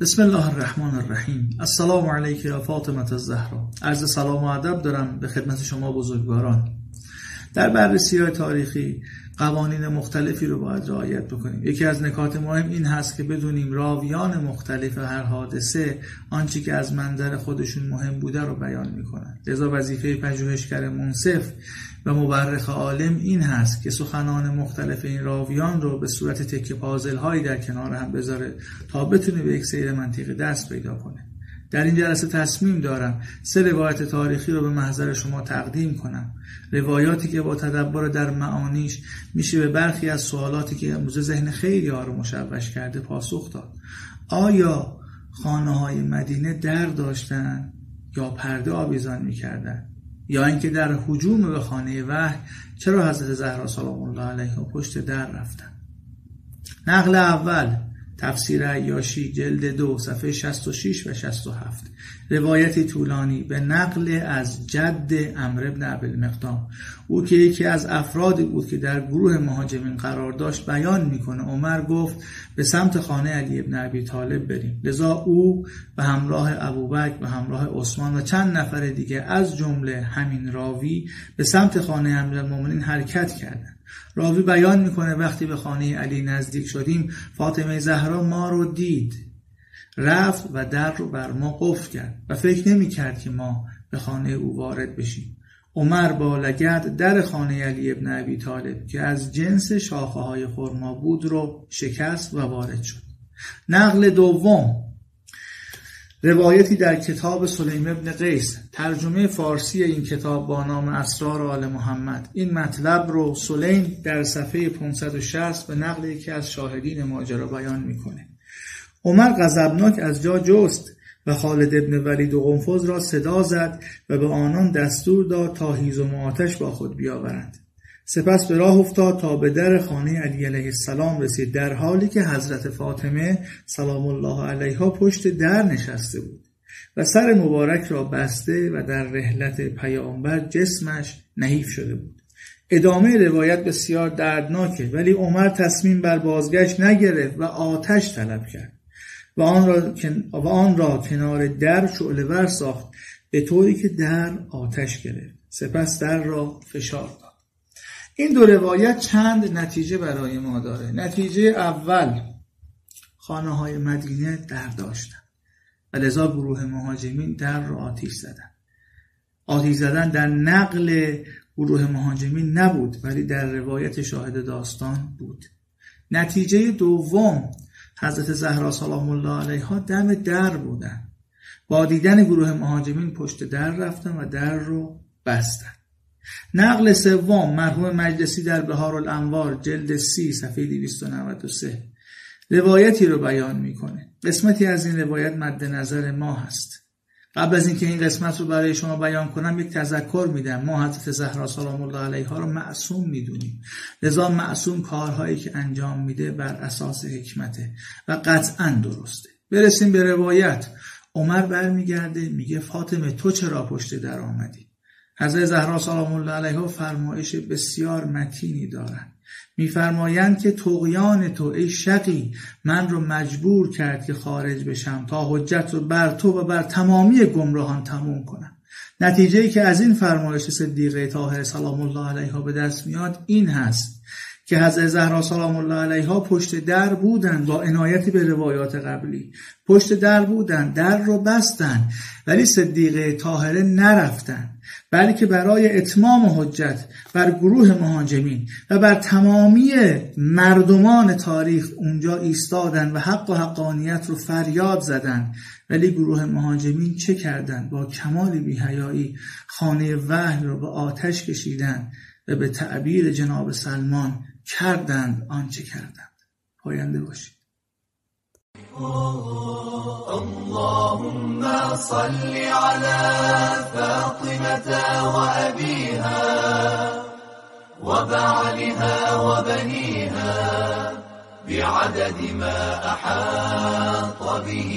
بسم الله الرحمن الرحیم. السلام علیک یا فاطمه الزهرا. عرض سلام و ادب دارم به خدمت شما بزرگواران. در بررسی های تاریخی قوانین مختلفی رو باید رعایت بکنیم. یکی از نکات مهم این هست که بدونیم راویان مختلف هر حادثه آنچه که از منظر خودشون مهم بوده رو بیان می‌کنن. لذا وظیفه پژوهشگر منصف و مورخ عالم این هست که سخنان مختلف این راویان رو به صورت تکه پازل هایی در کنار هم بذاره تا بتونه به یک سیر منطقی دست پیدا کنه. در این جلسه تصمیم دارم سه روایت تاریخی رو به محضر شما تقدیم کنم. روایاتی که با تدبر در معانیش میشه به برخی از سوالاتی که امروز ذهن خیلی ها رو مشوش کرده پاسخ داد. آیا خانه های مدینه در داشتن یا پرده آویزان می‌کردن؟ یا اینکه در حجوم به خانه وحی چرا حضرت زهرا سلام الله علیها پشت در رفتن؟ نقل اول تفسیر عیاشی جلد دو صفحه 66 و 67 روایتی طولانی به نقل از جد امر ابن عبل مقدام او که یکی از افرادی بود که در گروه مهاجمین قرار داشت بیان می‌کنه عمر گفت به سمت خانه علی ابن عبی طالب بریم. لذا او به همراه ابوبکر و همراه عثمان و چند نفر دیگه از جمله همین راوی به سمت خانه امیرالمومنین حرکت کردند. راوی بیان می‌کنه وقتی به خانه علی نزدیک شدیم فاطمه زهرا ما رو دید رفت و در رو بر ما قفل کرد و فکر نمی کرد که ما به خانه او وارد بشیم. عمر با لگد در خانه علی ابن ابی طالب که از جنس شاخه های خرما بود رو شکست و وارد شد. نقل دوم روایتی در کتاب سلیم ابن قیس ترجمه فارسی این کتاب با نام اسرار آل محمد. این مطلب رو سلیم در صفحه 560 به نقل یکی از شاهدین ماجرا بیان می‌کنه. عمر غضبناک از جا جست و خالد ابن ولید و قنفذ را صدا زد و به آنان دستور داد تا هیز و آتش با خود بیاورند. سپس به راه افتاد تا به در خانه علی علیه السلام رسید در حالی که حضرت فاطمه سلام الله علیها پشت در نشسته بود و سر مبارک را بسته و در رحلت پیامبر جسمش نحیف شده بود. ادامه روایت بسیار دردناکه ولی عمر تصمیم بر بازگشت نگرفت و آتش طلب کرد و آن را, و آن را کنار در شعله ور ساخت به طوری که در آتش گرفت. سپس در را فشار این دو روایت چند نتیجه برای ما داره. نتیجه اول خانه های مدینه در داشتن. و لذا گروه مهاجمین در را آتیش زدن. آتیش زدن در نقل گروه مهاجمین نبود ولی در روایت شاهد داستان بود. نتیجه دوم حضرت زهرا سلام الله علیها دم در بودن. با دیدن گروه مهاجمین پشت در رفتن و در رو بستن. نقل سوم مرحوم مجلسی در بهار الانوار جلد سی صفحه 293 روایتی رو بیان می‌کنه. قسمتی از این روایت مد نظر ما هست. قبل از اینکه این قسمت رو برای شما بیان کنم یک تذکر میدم. ما حضرت زهرا سلام الله علیها رو معصوم می‌دونیم. لذا معصوم کارهایی که انجام میده بر اساس حکمته و قطعا درسته. برسیم به روایت. عمر برمیگرده میگه فاطمه تو چرا پشت در آمدی؟ حضرت زهرا سلام الله علیها فرمایش بسیار متینی دارند میفرمایند که تقیان تو ای شقی من رو مجبور کرد که خارج بشم تا حجت رو بر تو و بر تمامی گمراهان تموم کنم. نتیجه ای که از این فرمایش صدیقه طاهر سلام الله علیها به دست میاد این هست. که حضرت زهرا سلام الله علیها پشت در بودن با عنایتی به روایات قبلی. پشت در بودن در رو بستن ولی صدیقه طاهره نرفتن بلکه برای اتمام حجت بر گروه مهاجمین و بر تمامی مردمان تاریخ اونجا ایستادن و حق و حقانیت رو فریاد زدن ولی گروه مهاجمین چه کردند؟ با کمال بیهیایی خانه وحی رو به آتش کشیدن و به تعبیر جناب سلمان کردند آنچه کردند. پاینده باشید. اللهم صل على فاطمة وأبيها وبعلها وبنيها بعدد ما أحاط به